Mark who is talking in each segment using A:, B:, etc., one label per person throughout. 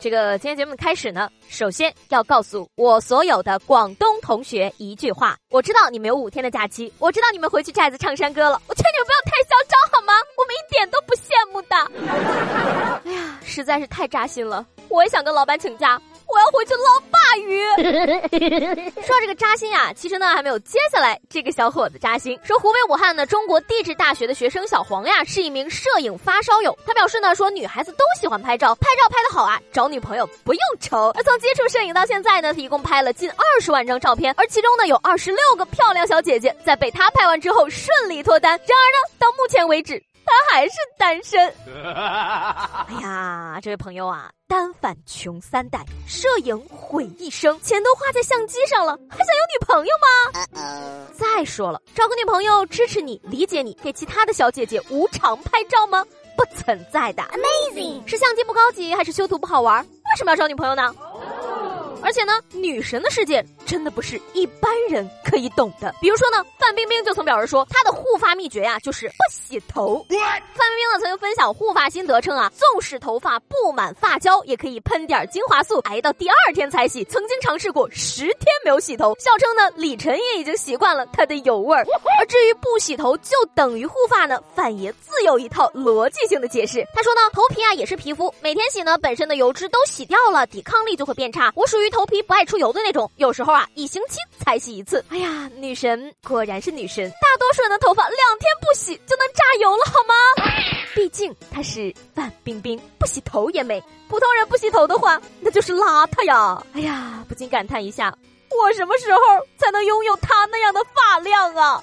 A: 这个今天节目的开始呢，首先要告诉我所有的广东同学一句话：我知道你们有五天的假期，我知道你们回去寨子唱山歌了，我劝你们不要太嚣张好吗？我们一点都不羡慕的。哎呀，实在是太扎心了，我也想跟老板请假。我要回去捞鲅鱼。说到这个扎心啊，其实呢还没有接下来这个小伙子扎心。说湖北武汉呢中国地质大学的学生小黄呀，是一名摄影发烧友。他表示呢说女孩子都喜欢拍照，拍照拍得好啊，找女朋友不用愁。而从接触摄影到现在呢，他一共拍了近二十万张照片，而其中呢有二十六个漂亮小姐姐在被他拍完之后顺利脱单。然而呢，到目前为止。他还是单身。哎呀，这位朋友啊，单反穷三代，摄影毁一生，钱都花在相机上了，还想有女朋友吗？再说了，找个女朋友支持你、理解你，给其他的小姐姐无偿拍照吗？不存在的。Amazing，是相机不高级，还是修图不好玩？为什么要找女朋友呢？而且呢，女神的世界真的不是一般人可以懂的。比如说呢，范冰冰就曾表示说，她的护发秘诀呀就是不洗头。范冰冰呢曾经分享护发心得称啊，纵使头发布满发胶，也可以喷点精华素，挨到第二天才洗。曾经尝试过十天没有洗头，笑称呢，李晨也已经习惯了它的油味儿。而至于不洗头就等于护发呢，范爷自有一套逻辑性的解释。他说呢，头皮啊也是皮肤，每天洗呢，本身的油脂都洗掉了，抵抗力就会变差。我属于。头皮不爱出油的那种，有时候啊，一星期才洗一次。哎呀，女神果然是女神，大多数人的头发两天不洗就能炸油了，好吗？毕竟她是范冰冰，不洗头也美。普通人不洗头的话，那就是邋遢呀。哎呀，不禁感叹一下，我什么时候才能拥有她那样的发量啊？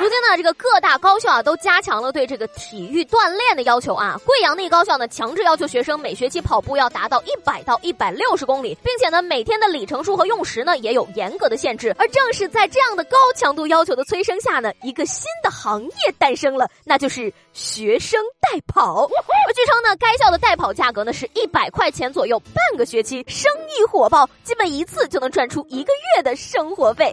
A: 如今呢，这个各大高校啊都加强了对这个体育锻炼的要求啊。贵阳那高校呢，强制要求学生每学期跑步要达到一百到一百六十公里，并且呢，每天的里程数和用时呢也有严格的限制。而正是在这样的高强度要求的催生下呢，一个新的行业诞生了，那就是学生代跑。而据称呢，该校的代跑价格呢是一百块钱左右，半个学期生意火爆，基本一次就能赚出一个月的生活费。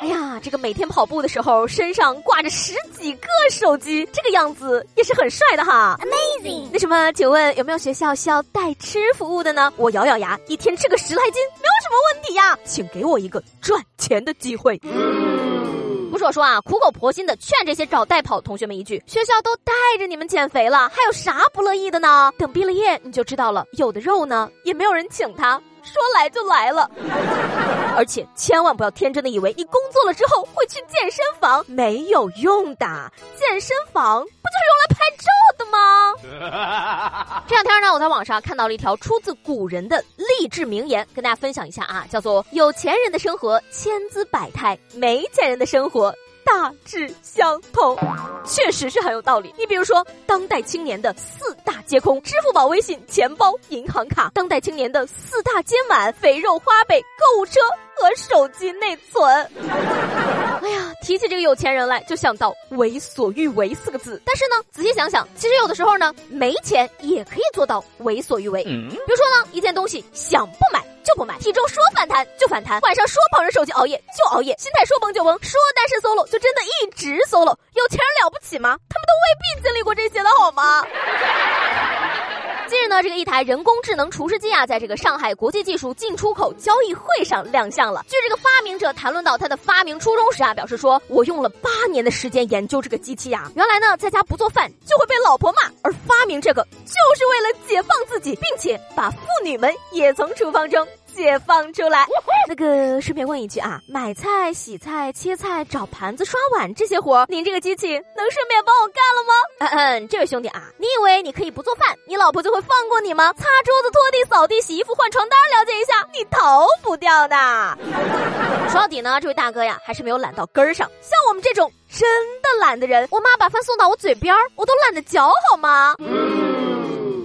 A: 哎呀，这个每天跑步的时候身上挂着十几个手机，这个样子也是很帅的哈。Amazing。那什么，请问有没有学校需要代吃服务的呢？我咬咬牙，一天吃个十来斤，没有什么问题呀。请给我一个赚钱的机会。不我说啊，苦口婆心的劝这些找代跑同学们一句：学校都带着你们减肥了，还有啥不乐意的呢？等毕了业你就知道了，有的肉呢也没有人请他。说来就来了，而且千万不要天真的以为你工作了之后会去健身房，没有用的。健身房不就是用来拍照吗？这两天呢，我在网上看到了一条出自古人的励志名言，跟大家分享一下啊，叫做“有钱人的生活千姿百态，没钱人的生活”。大致相同，确实是很有道理。你比如说，当代青年的四大皆空：支付宝、微信、钱包、银行卡；当代青年的四大皆满：肥肉、花呗、购物车和手机内存。哎呀，提起这个有钱人来，就想到“为所欲为”四个字。但是呢，仔细想想，其实有的时候呢，没钱也可以做到为所欲为。比如说呢，一件东西想不买。就不买，体重说反弹就反弹，晚上说捧着手机熬夜就熬夜，心态说崩就崩，说单身 solo 就真的一直 solo，有钱人了不起吗？他们都未必经历过这些的好吗？近日呢，这个一台人工智能厨师机啊，在这个上海国际技术进出口交易会上亮相了。据这个发明者谈论到他的发明初衷时啊，表示说：“我用了八年的时间研究这个机器啊，原来呢，在家不做饭就会被老婆骂，而发明这个就是为了解放自己，并且把妇女们也从厨房中。”解放出来，那个顺便问一句啊，买菜、洗菜、切菜、找盘子、刷碗这些活，您这个机器能顺便帮我干了吗？嗯嗯，这位兄弟啊，你以为你可以不做饭，你老婆就会放过你吗？擦桌子、拖地、扫地、洗衣服、换床单，了解一下，你逃不掉的。说到底呢，这位大哥呀，还是没有懒到根儿上。像我们这种真的懒的人，我妈把饭送到我嘴边儿，我都懒得嚼，好吗？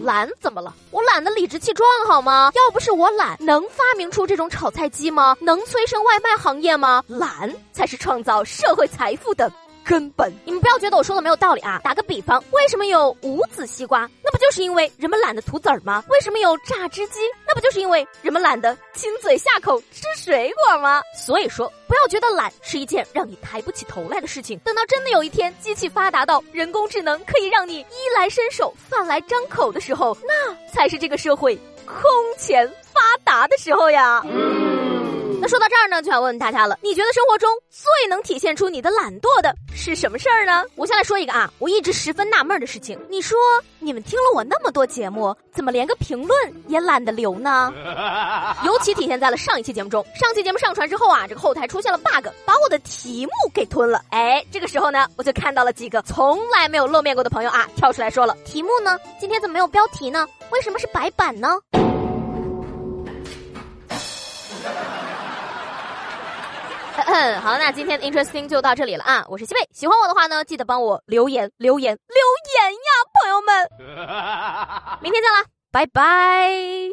A: 懒怎么了？我懒得理直气壮好吗？要不是我懒，能发明出这种炒菜机吗？能催生外卖行业吗？懒才是创造社会财富的。根本，你们不要觉得我说的没有道理啊！打个比方，为什么有无籽西瓜？那不就是因为人们懒得吐籽儿吗？为什么有榨汁机？那不就是因为人们懒得亲嘴下口吃水果吗？所以说，不要觉得懒是一件让你抬不起头来的事情。等到真的有一天，机器发达到人工智能可以让你衣来伸手、饭来张口的时候，那才是这个社会空前发达的时候呀。那说到这儿呢，就想问问大家了，你觉得生活中最能体现出你的懒惰的是什么事儿呢？我先来说一个啊，我一直十分纳闷的事情。你说你们听了我那么多节目，怎么连个评论也懒得留呢？尤其体现在了上一期节目中。上期节目上传之后啊，这个后台出现了 bug，把我的题目给吞了。哎，这个时候呢，我就看到了几个从来没有露面过的朋友啊，跳出来说了，题目呢，今天怎么没有标题呢？为什么是白板呢？好，那今天的 interesting 就到这里了啊！我是西贝，喜欢我的话呢，记得帮我留言留言留言呀，朋友们！明天见啦，拜拜。